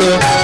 love.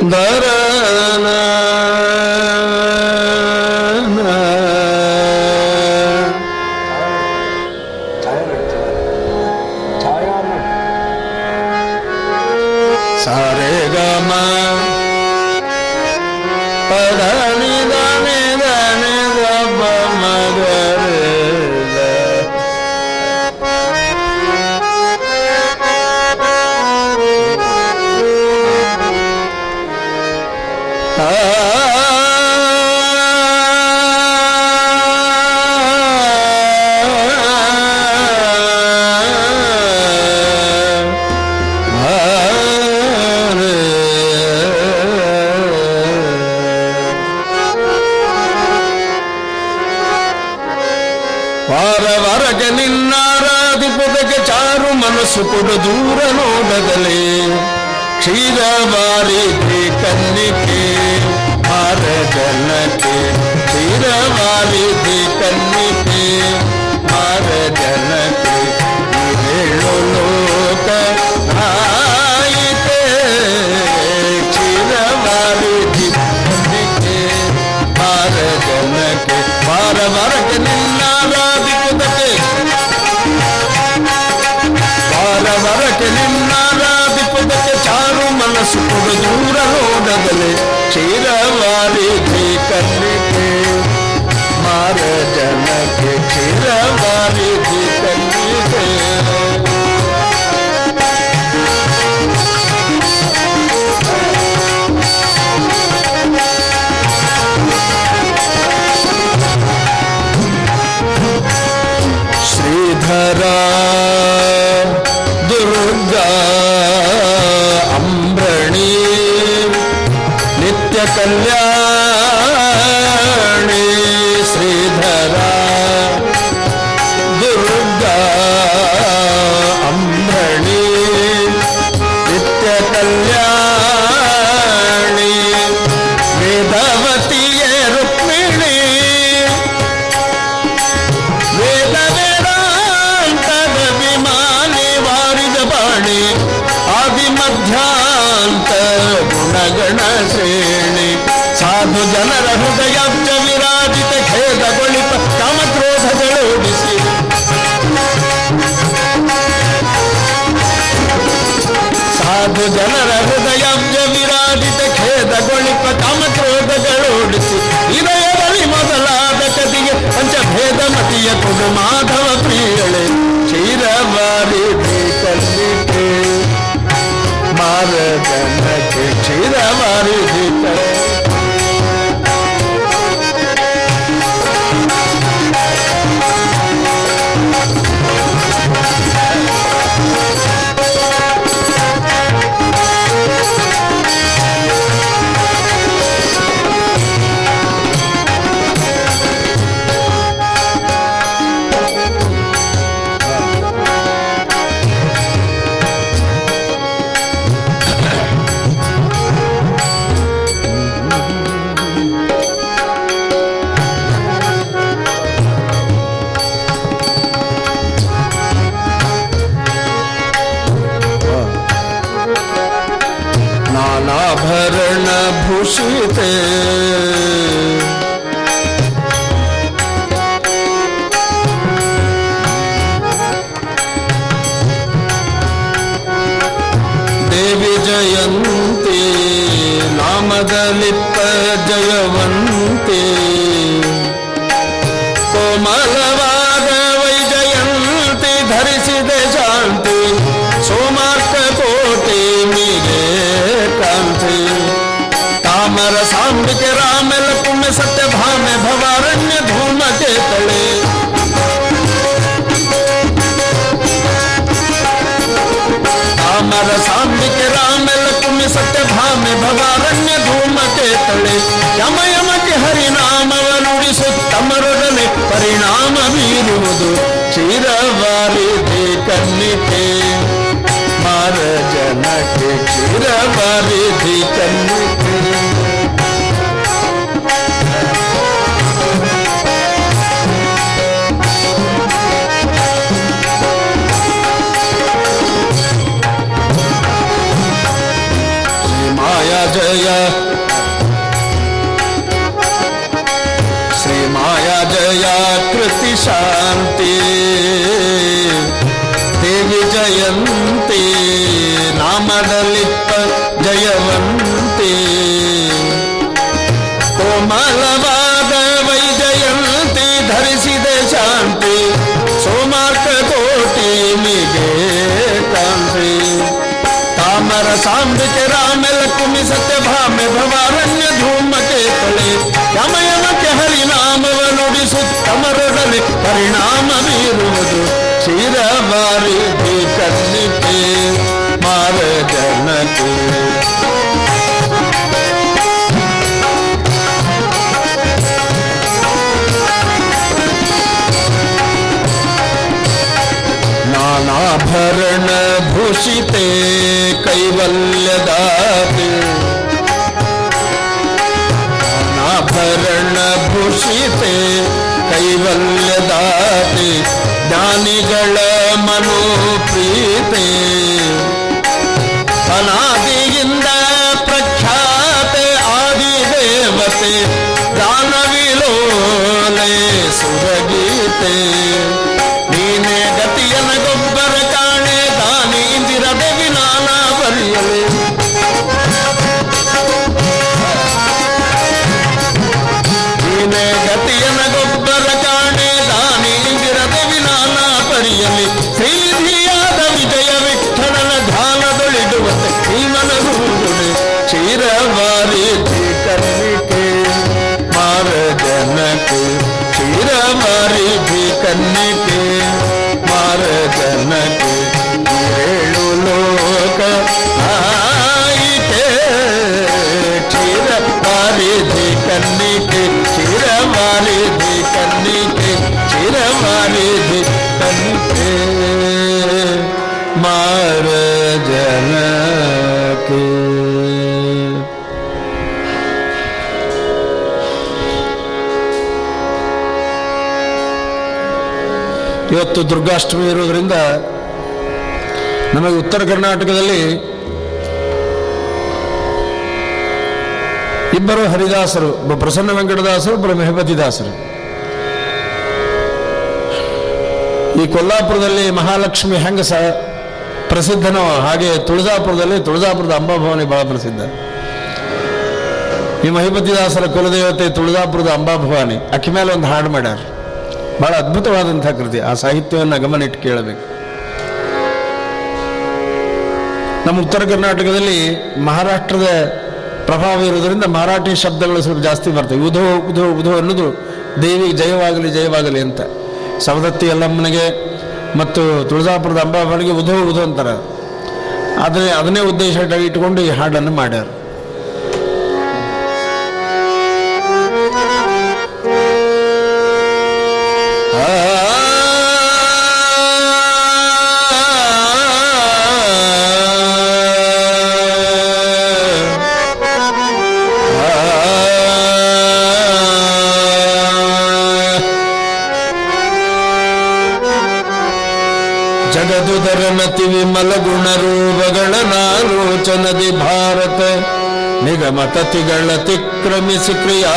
Dara ವೇದ ಮತಿಯ ಕುಡು ಮಾಧವ ಪ್ರಿಯಳೆ ಚಿರವಾರಿ ಕಲ್ಲಿಟ್ಟೆ ಮಾರದನಕ್ಕೆ ಚಿರವಾರಿ ಕಲ್ಲಿ ಯಮಯಮಕ್ಕೆ ಹರಿನಾಮವ ನುಡಿಸುತ್ತಮರೊಡನೆ ಪರಿಣಾಮ ಬೀರುವುದು. ಚಿರವಾರಿದೆ ಕನ್ನಿಕೆ ಮಾರ ಜನಕ್ಕೆ ಚಿರವಾರಿಧಿ ಕನ್ನಿಕೆ Shah रणभूषिते कैवल्यदा ಇವತ್ತು ದುರ್ಗಾಷ್ಟಮಿ ಇರೋದ್ರಿಂದ ನಮಗೆ ಉತ್ತರ ಕರ್ನಾಟಕದಲ್ಲಿ ಇಬ್ಬರು ಹರಿದಾಸರು, ಒಬ್ಬ ಪ್ರಸನ್ನ ವೆಂಕಟದಾಸರು, ಒಬ್ಬರು ಮೆಹಬತಿದಾಸರು ಈ ಕೊಲ್ಲಾಪುರದಲ್ಲಿ ಮಹಾಲಕ್ಷ್ಮಿ ಹೆಂಗ ಸ ಪ್ರಸಿದ್ಧನೋ ಹಾಗೆ ತುಳಜಾಪುರದಲ್ಲಿ ತುಳಜಾಪುರದ ಅಂಬಾಭವಾನಿ ಬಹಳ ಪ್ರಸಿದ್ಧ. ಈ ಮಹಿಪತಿದಾಸರ ಕುಲದೇವತೆ ತುಳಜಾಪುರದ ಅಂಬಾಭವಾನಿ ಅಕ್ಕಿ ಮೇಲೆ ಒಂದು ಹಾಡು ಮಾಡ್ಯಾರ. ಬಹಳ ಅದ್ಭುತವಾದಂಥ ಕೃತಿ. ಆ ಸಾಹಿತ್ಯವನ್ನು ಗಮನ ಇಟ್ಟು ಕೇಳಬೇಕು. ನಮ್ಮ ಉತ್ತರ ಕರ್ನಾಟಕದಲ್ಲಿ ಮಹಾರಾಷ್ಟ್ರದ ಪ್ರಭಾವ ಇರೋದರಿಂದ ಮರಾಠಿ ಶಬ್ದಗಳು ಸ್ವಲ್ಪ ಜಾಸ್ತಿ ಬರ್ತವೆ. ಉಧೋ ಉಧೋ ಉಧೋ ಅನ್ನೋದು ದೇವಿಗೆ ಜಯವಾಗಲಿ ಜಯವಾಗಲಿ ಅಂತ. ಸವದತ್ತಿ ಯಲ್ಲಮ್ಮನಿಗೆ ಮತ್ತು ತುಳಜಾಪುರದ ಅಂಬಾಭವನಿಗೆ ಉಧೋ ಉಧೋ ಅಂತಾರೆ. ಆದರೆ ಅದನ್ನೇ ಉದ್ದೇಶ ಇಟ್ಕೊಂಡು ಈ ಹಾಡನ್ನು ಮಾಡ್ಯಾರ. ಜಗದುದರನತಿ ವಿಮಲ ಗುಣರೂಪಗಳ ನಾಲೋಚನದಿ ಭಾರತ. ನಿಗಮತತಿಗಳ ತಿಕ್ರಮಿಸಿ ಕ್ರಿಯಾ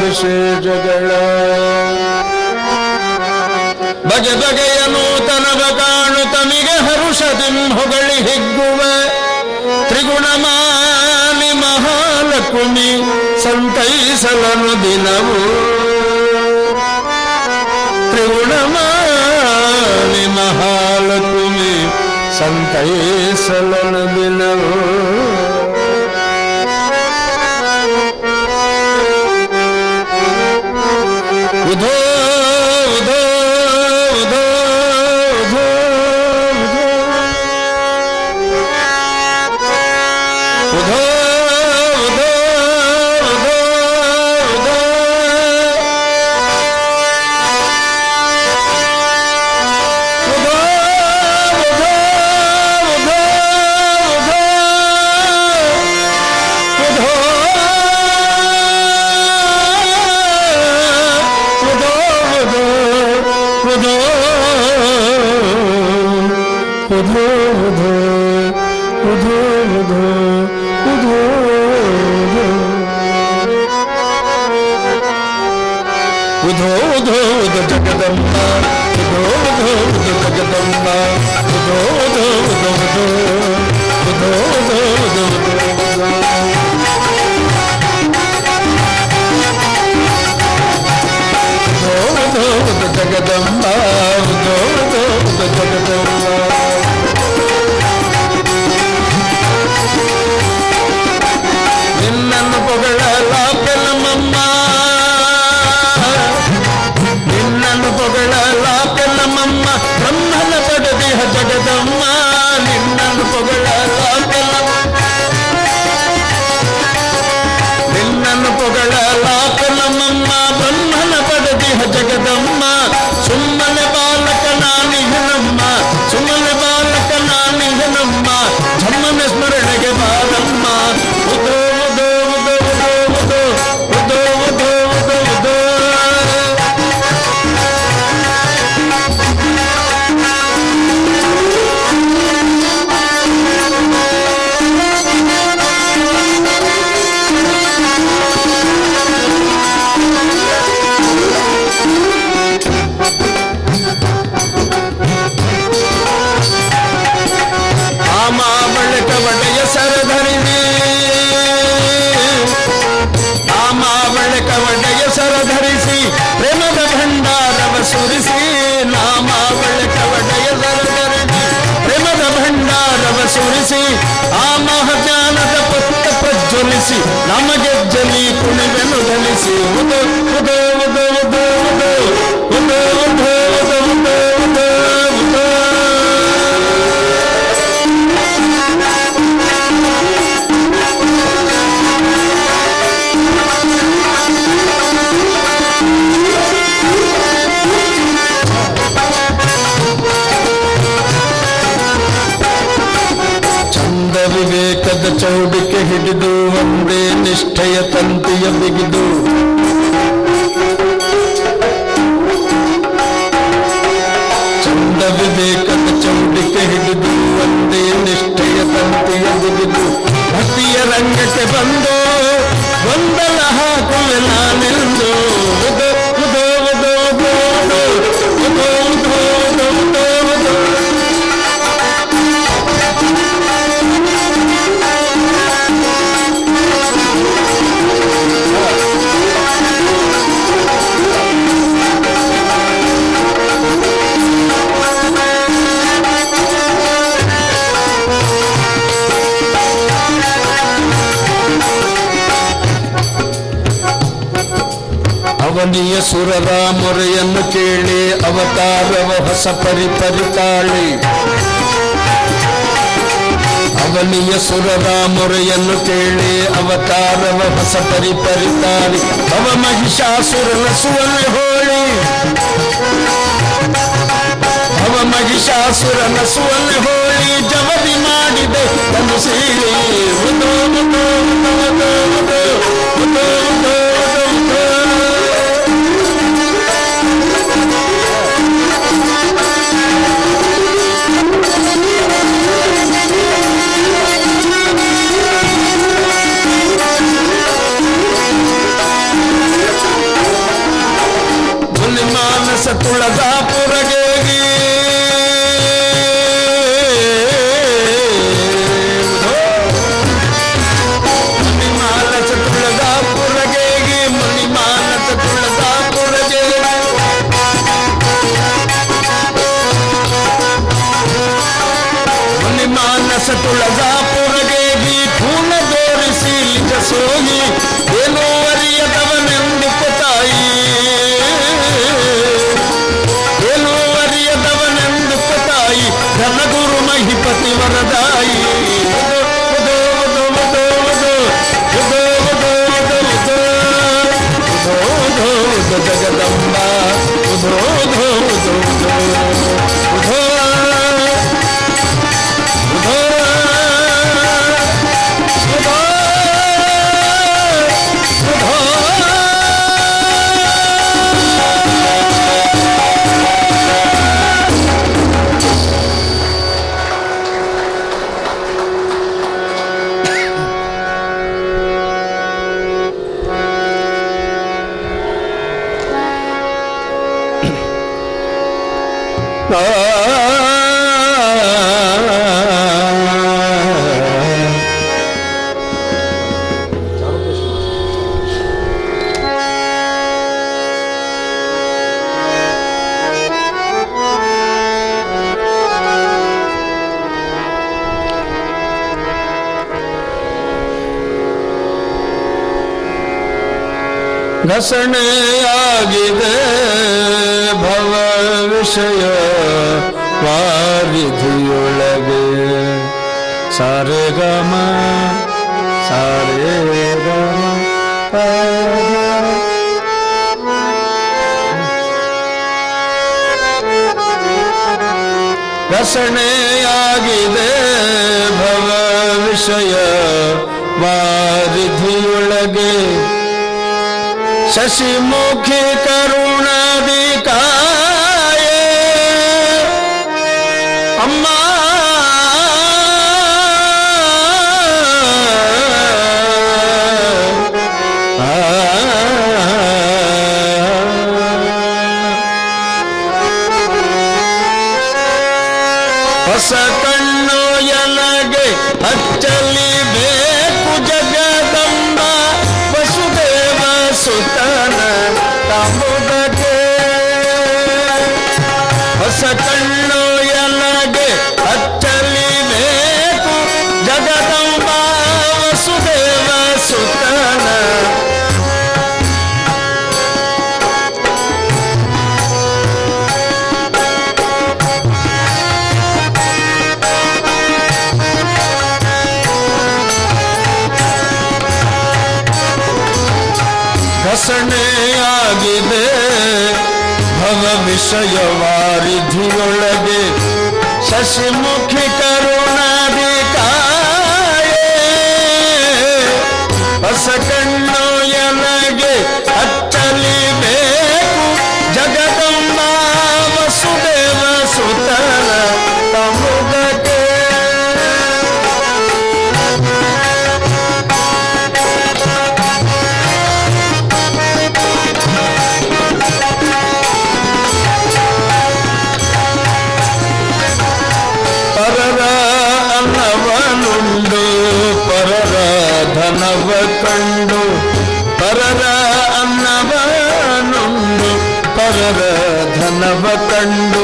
ವಿಶೇಷಗಳ ಬಗೆ ಬಗೆಯ ನೂತನವ ಕಾಣು ತಮಿಗೆ ಹರುಷದಿಂ ಹೊಗಳಿ ಹಿಗ್ಗುವ. ತ್ರಿಗುಣಮಾನಿ ಮಹಾಲಕ್ಷ್ಮಿ ಸಂತೈಸಲನು ದಿನವು. महालक्ष्मि सन्ते सलण with the मगी शासुर नसी ही सासुर से हली जवी माणे त बसण दे भव विषय वारिधियुलग सारे गम सारे गम रसण आगिद भव विषय वारिधियुलगे शशिमुख करुणा दिखाए अम्मा। सत Hashim धन वण्डु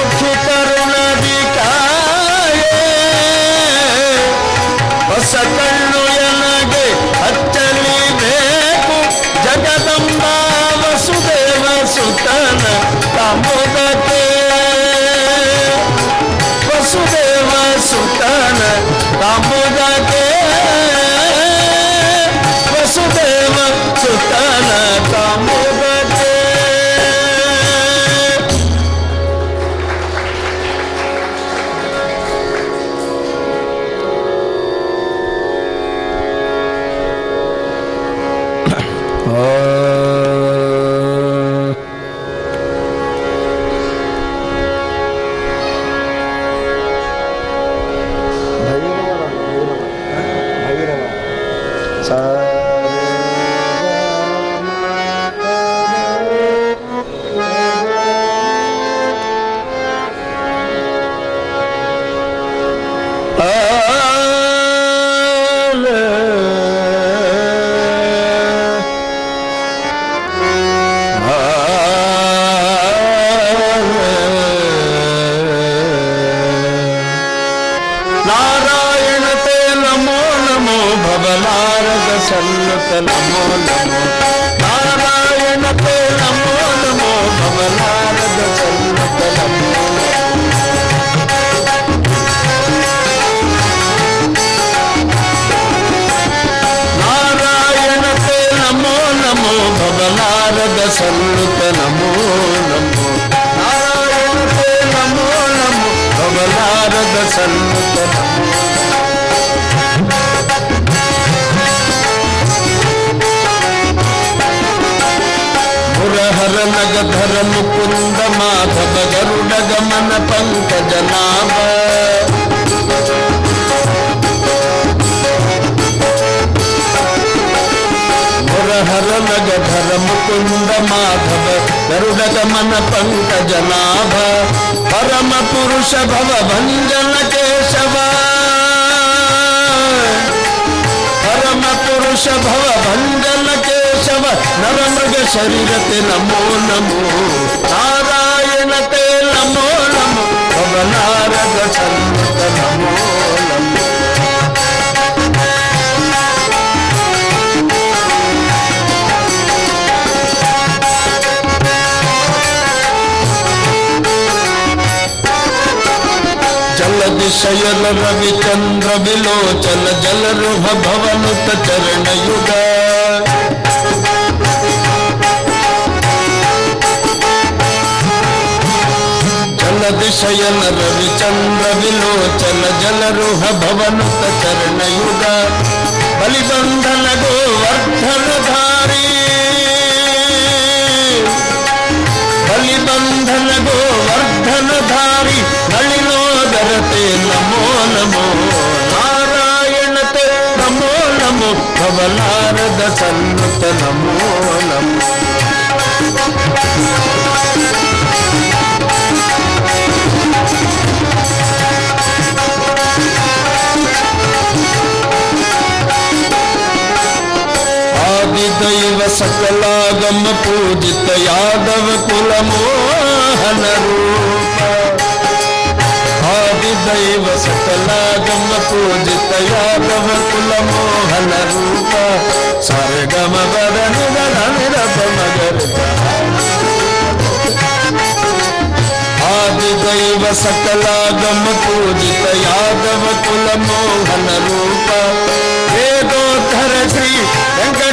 el amor, la पङ्क जनाभ परम पुरुष भव भञ्जन केशव। परम पुरुष भव भञ्जन केशव नव मृग शरीर ते नमो नमो। नारायण ते नमो नमो भवनारद शयन रविचंद्र विलोचन जल रुभ भवन तरण युग जलद शयन रविचंद्र विलोचन जल रुह भवन चरण युग बलिबंधन गोवर्धन ನಮೋ ಭವನಾರದ ಸನ್ನುತ ನಮೋ ನಮೋ ಆದಿದೈವ ಸಕಲಾಗಮ ಪೂಜಿತ ಯಾದವ ಕುಲ ಮೋಹನ ರೂಪ ಆದಿದೈವ ಸಕಲಾಗಮ ಪೂಜಿತ ಯಾದವ ಕುಲ ಮೋಹನ ರೂಪ सकलागम पूजित यादव कुल मोहन रूप। वेदोधर श्री वेंकट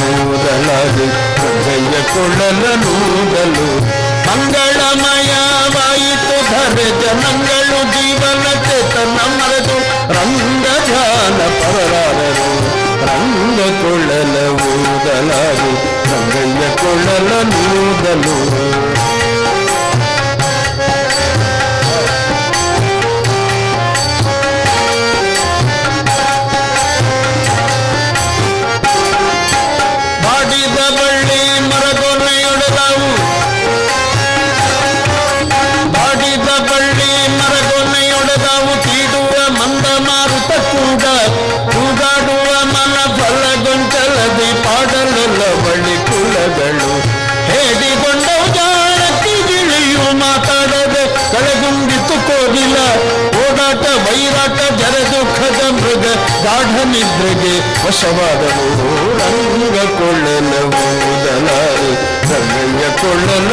ಕೊಳ್ಳಲ ನೋದಲಾದು ರಂಗಯ್ಯ ಕೊಳ್ಳಲ ನೋದಲು ಮಂಗಳಮಯವಾಯಿತು ಧರೆ ಜನಗಳು ಜೀವನ ಚೇತನ ಮರೆದು ರಂಗ ಧ್ಯಾನ ಪರರಾದರು ರಂಗ ಕೊಳ್ಳಲ ಊದಲಾರು ರಂಗಯ್ಯ ಕೊಳ್ಳಲ ನೂದಲು ವಶವಾದವು ರಂಗ ಕೊಳ್ಳಲವು ದಲಾರು ರಂಗಯ್ಯ ಕೊಳ್ಳಲ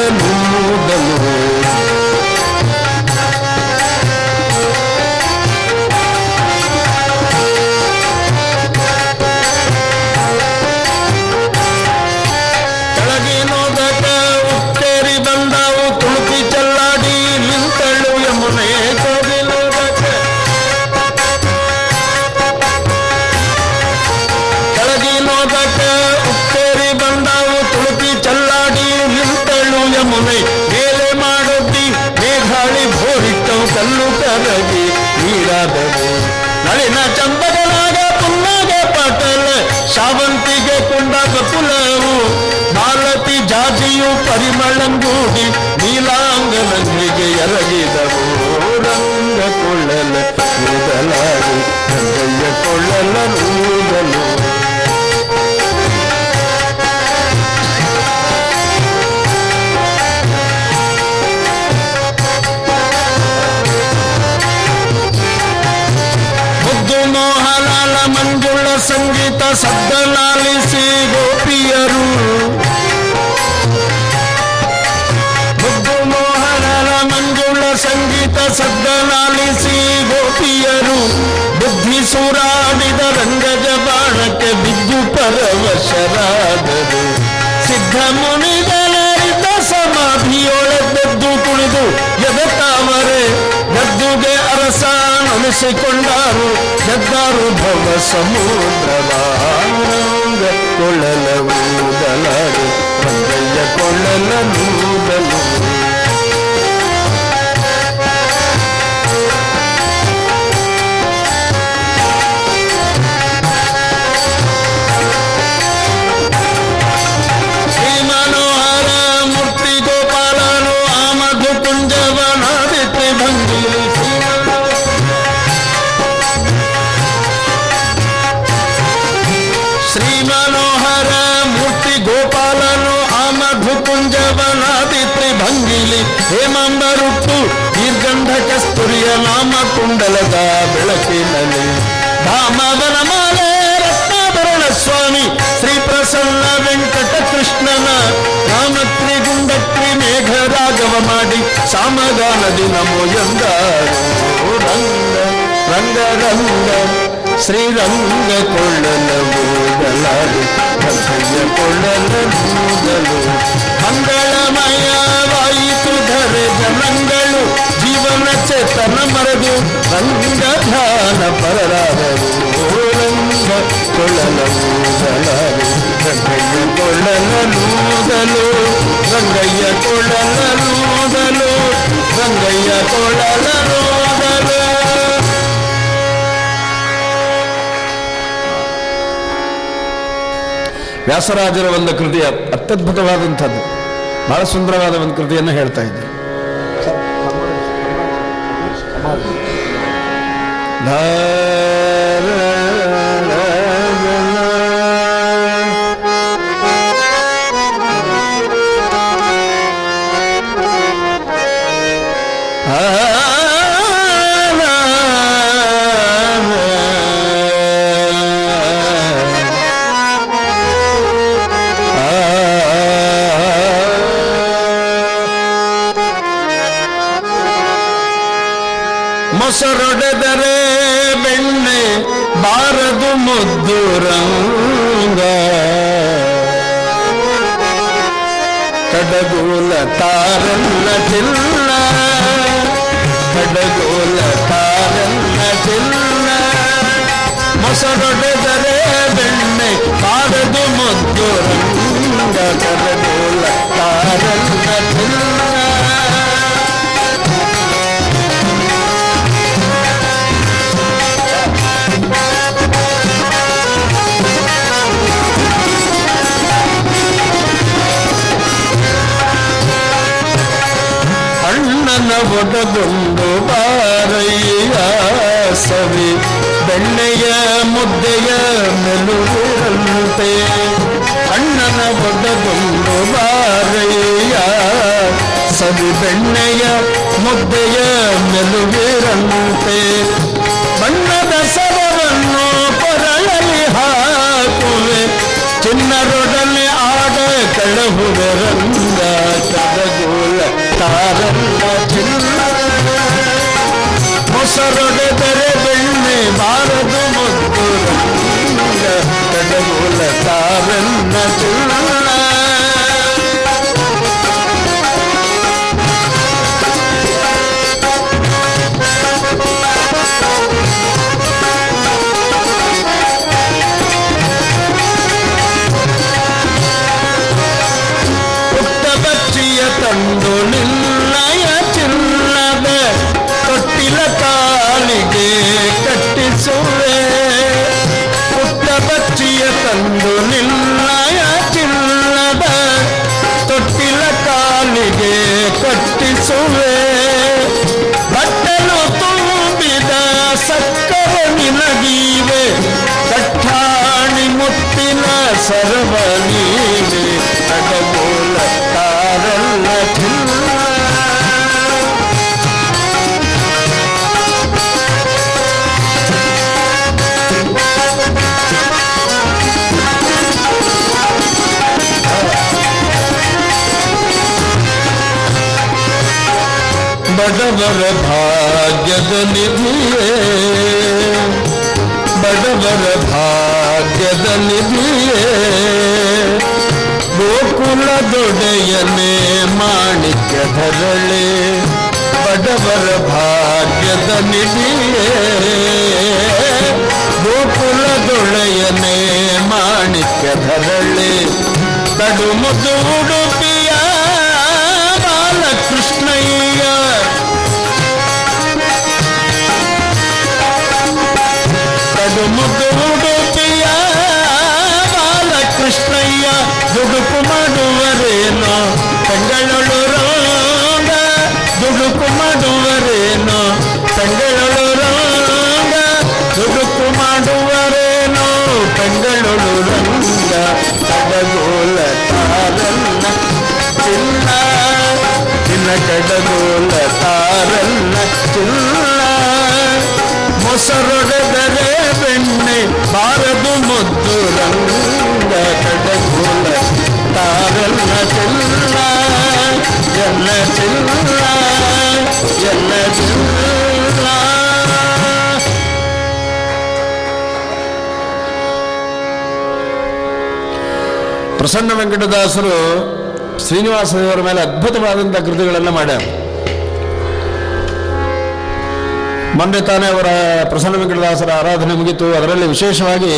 ನಳಿನ ಚಂಬಗನಾಗ ಪುನ್ನಾಗ ಪಟಲ ಶಾವಂತಿಗೆ ಕುಂಡ ಕಪುಲವು ಮಾಲತಿ ಜಾತಿಯು ಪರಿಮಳಂಗೂಡಿ ನೀಲಾಂಗನಂದಿಗೆ ಎರಗಿದವು ರಂಗ ಕೊಳ್ಳಲ ಸಂಗೀತ ಸದ್ದಲಾಲಿಸಿ ಗೋಪಿಯರು ಮುದ್ದು ಮೋಹನರ ಮಂಜುಳ ಸಂಗೀತ ಸದ್ದನಾಲಿಸಿ ಗೋಪಿಯರು ಬುದ್ಧಿ ಸುರಾಡಿದ ರಂಗಜ ಬಾಣಕ್ಕೆ ಬಿದ್ದು ಪರವಶರಾದರು. ಸಿದ್ಧ ನಲಿಸಿಕೊಂಡಾರು ಗೆದ್ದಾರು ಭವ ಸಮುದ್ರವಾಂಗ ಕೊಳ್ಳಲ ಊದಲಾರು ರಂಗಯ್ಯ ಹೇಮಂಬರುಟ್ಟು ದೀರ್ಗಂಧ ಕಸ್ತೂರಿಯ ನಾಮ ಕುಂಡಲದ ಬೆಳಕಿನಲ್ಲಿ ಧಾಮವನ ಮಾಲೆ ರತ್ನಾಭರಣ ಸ್ವಾಮಿ ಶ್ರೀ ಪ್ರಸನ್ನ ವೆಂಕಟ ಕೃಷ್ಣನ ರಾಮತ್ರಿ ಗುಂಡತ್ರಿ ಮೇಘ ರಾಘವ ಮಾಡಿ ಸಾಮಗಾನದಿ ನಮೋ ಎಂದಾರು ರಂಗ ರಂಗ ರಂಗ ಶ್ರೀರಂಗ ಕೊಳ್ಳಲ ಮೂದಲಾರು ರಂಗಯ್ಯ ಕೊಳ್ಳಲ ಮೂದಲು ಮಂಗಳಮಯವಾಯಿತು ಮರೆದು ರಂಗ ಧ್ಯಾನ ಪರರಾದರು ರಂಗ ಕೊಳ್ಳಲೂದಲರು ರಂಗಯ್ಯ ಕೊಳ್ಳಲೂದಲು ರಂಗಯ್ಯ ಕೊಳ್ಳಲೂದಲು ರಂಗಯ್ಯ ಕೊಳ್ಳಲೂದಲು ವ್ಯಾಸರಾಜರ ಒಂದು ಕೃತಿಯ ಅತ್ಯದ್ಭುತವಾದಂಥದ್ದು. ಬಹಳ ಸುಂದರವಾದ ಒಂದು ಕೃತಿಯನ್ನು ಹೇಳ್ತಾ ಇದ್ದೆ Hare ಒಡಗೊಂಡು ಬಾರಯ್ಯ ಸವಿ. ಬೆಣ್ಣೆಯ ಮುದ್ದೆಯ ಮೆಲುವಿರಂತೆ ಅಣ್ಣನ ಒಡಗೊಂಡು ಬಾರಯ್ಯ ಸವಿ. ಬೆಣ್ಣೆಯ ಮುದ್ದೆಯ ಮೆಲುವಿರಂತೆ ಬಣ್ಣದ ಸರವನ್ನು ಪರಳಲಿ ಹಾಕುವೆ. ಚಿನ್ನರೊಡನೆ ಆಡ ಕಳಹುವೆ ಬಡವರ ಭಾಗ್ಯದ ನಿಧಿಯೇ ಬಡವರ ಭಾಗ್ಯದ ನಿಧಿಯೇ ಗೋಕುಲದೊಡೆಯನೇ ಮಾಣಿಕ್ಯ ಧರಳೆ ಬಡವರ ಭಾಗ್ಯದ ನಿಧಿಯೇ ಗೋಕುಲದೊಡೆಯನೇ ಮಾಣಿಕ್ಯ ಧರಳೆ ಕಡು ಮುದು ಉಡುಪಿಯ ದುಡುಕು ಮಾಡುವರೇನೋ ತಂಗಳೊಳು ರೋಗ ದುಡುಕು ಮಾಡುವರೇನೋ ತಂಗಳೊಳು ರೋಗ ದುಡುಕು ಮಾಡುವರೇನೋ ತಂಗಳೊಳು ರಂಗ ಕಡಗೋಲ ತಾರನ್ನ ಚಿನ್ನ ಚಿನ್ನ ಕಡಗೋಲ ತಾರನ್ನ ಚಿನ್ನ ಮೊಸರೊಡೆದರೆ ಬೆಣ್ಣೆ ಬಾರದು ಮುದ್ದು ರಂಗ ಕಡಗೋಲ ಪ್ರಸನ್ನ ವೆಂಕಟದಾಸರು ಶ್ರೀನಿವಾಸ ದೇವರ ಮೇಲೆ ಅದ್ಭುತವಾದಂಥ ಕೃತಿಗಳನ್ನು ಮಾಡ್ಯಾರ. ಮೊನ್ನೆ ತಾನೇ ಅವರ ಪ್ರಸನ್ನ ವೆಂಕಟದಾಸರ ಆರಾಧನೆ ಮುಗಿತು. ಅದರಲ್ಲಿ ವಿಶೇಷವಾಗಿ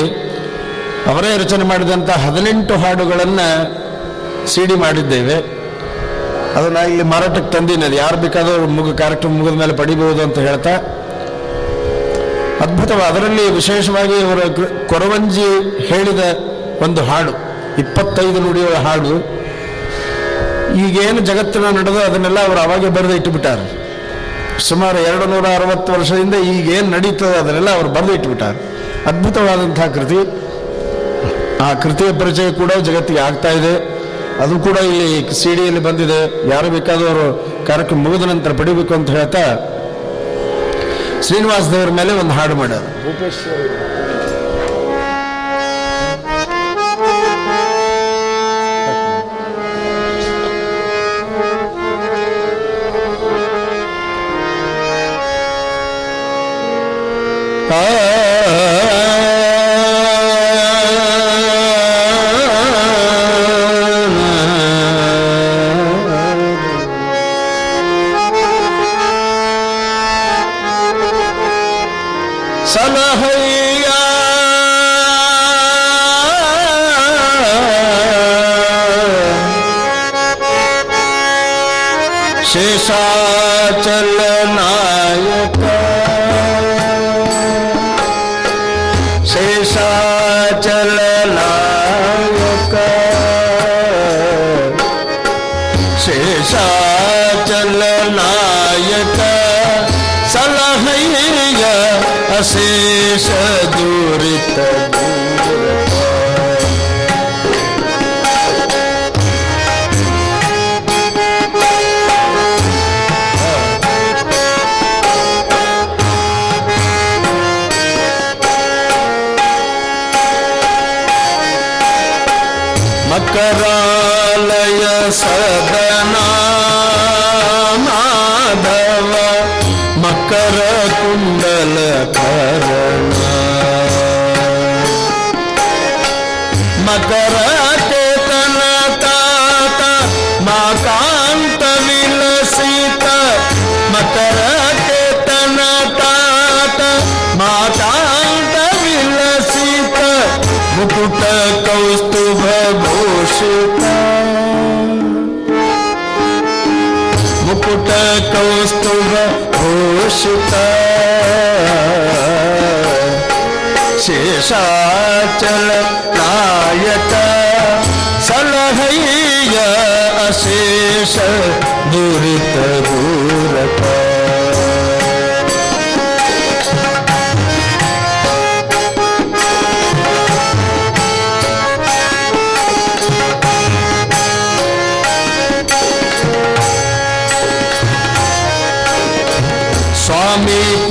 ಅವರೇ ರಚನೆ ಮಾಡಿದಂಥ ಹದಿನೆಂಟು ಹಾಡುಗಳನ್ನು ಸಿಡಿ ಮಾಡಿದ್ದೇವೆ. ಅದನ್ನ ಇಲ್ಲಿ ಮಾರಾಟಕ್ಕೆ ತಂದೀನಿ ಅದು. ಯಾರು ಬೇಕಾದರೂ ಮುಗ ಕಾರ್ಯಕ್ರಮ ಮುಗಿದ ಮೇಲೆ ಪಡಿಬಹುದು ಅಂತ ಹೇಳ್ತಾ. ಅದ್ಭುತವ ಅದರಲ್ಲಿ ವಿಶೇಷವಾಗಿ ಅವರ ಕೃ- ಕೊರವಂಜಿ ಹೇಳಿದ ಒಂದು ಹಾಡು, ಇಪ್ಪತ್ತೈದು ನುಡಿಯುವ ಹಾಡು. ಈಗೇನು ಜಗತ್ತಿನ ನಡೆದೋ ಅದನ್ನೆಲ್ಲ ಅವರು ಅವಾಗೆ ಬರೆದು ಇಟ್ಟುಬಿಟ್ಟಾರೆ ಸುಮಾರು ಎರಡು ನೂರ ಅರವತ್ತು ವರ್ಷದಿಂದ ಈಗೇನು ನಡೀತದೆ ಅದನ್ನೆಲ್ಲ ಅವರು ಬರೆದು ಇಟ್ಬಿಟ್ಟಾರೆ ಅದ್ಭುತವಾದಂತಹ ಕೃತಿ. ಆ ಕೃತಿಯ ಪರಿಚಯ ಕೂಡ ಜಗತ್ತಿಗೆ ಆಗ್ತಾ ಇದೆ. ಅದು ಕೂಡ ಇಲ್ಲಿ ಸಿ ಡಿಯಲ್ಲಿ ಬಂದಿದೆ. ಯಾರು ಬೇಕಾದವರು ಕಾರ್ಯಕ್ರಮ ಮುಗಿದ ನಂತರ ಪಡಿಬೇಕು ಅಂತ ಹೇಳ್ತಾ ಶ್ರೀನಿವಾಸ ದೇವರ ಮೇಲೆ ಒಂದು ಹಾಡು ಮಾಡೋದು. ಶೇಷಾಚಲ शेषाचल नायक शेषाचल नायक सलह अशेष दुरित।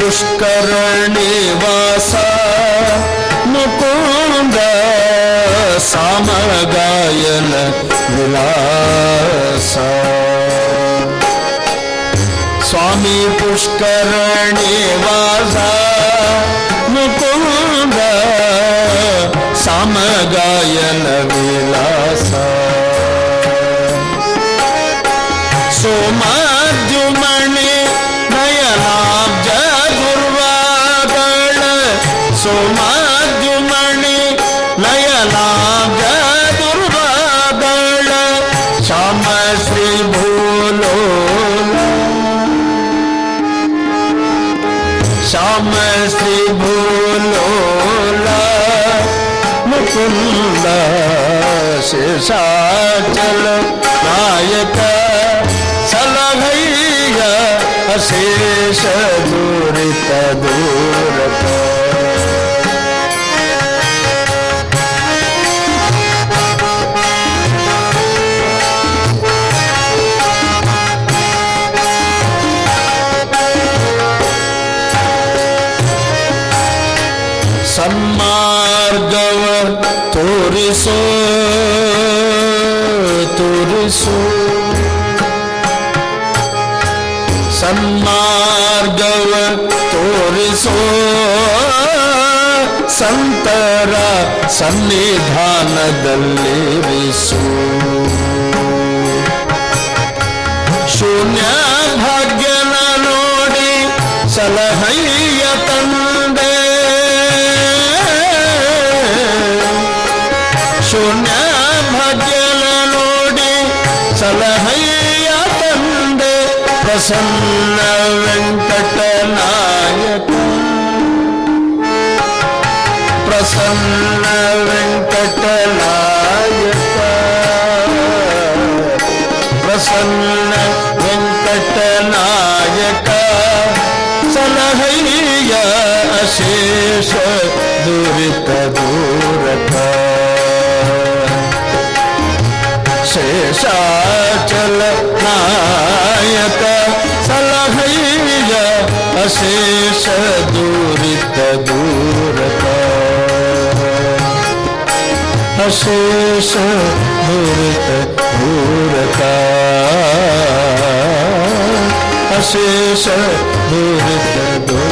पुष्करणे वास न समगयन विलस। स्वामी पुष्करणे वासा शेष दूरित दूर सन्मार्गव तुरिसो तुरिसो। ಸನ್ಮಾರ್ಗವ ತೋರಿಸೋ ಸಂತರ ಸನ್ನಿಧಾನದಲ್ಲಿರಿಸು ಶೂನ್ಯ ಭಾಗ್ಯನ ನೋಡಿ ಸಲಹಯ್ಯ ತಂದೆ ಶೂನ್ಯ ಭಾಗ್ಯನ ನೋಡಿ ಸಲಹಯ್ಯ ತಂದೆ प्रसन्न वेङ्कटनायक प्रसन्न वेंकटनायक। प्रसन्न वेङ्कटनायक सलहैय अशेष दुरित दूरथ। शेषाचल नायक। अशेष दूरित दूरता अशेष दूरित दूरता अशेष दूरित दूर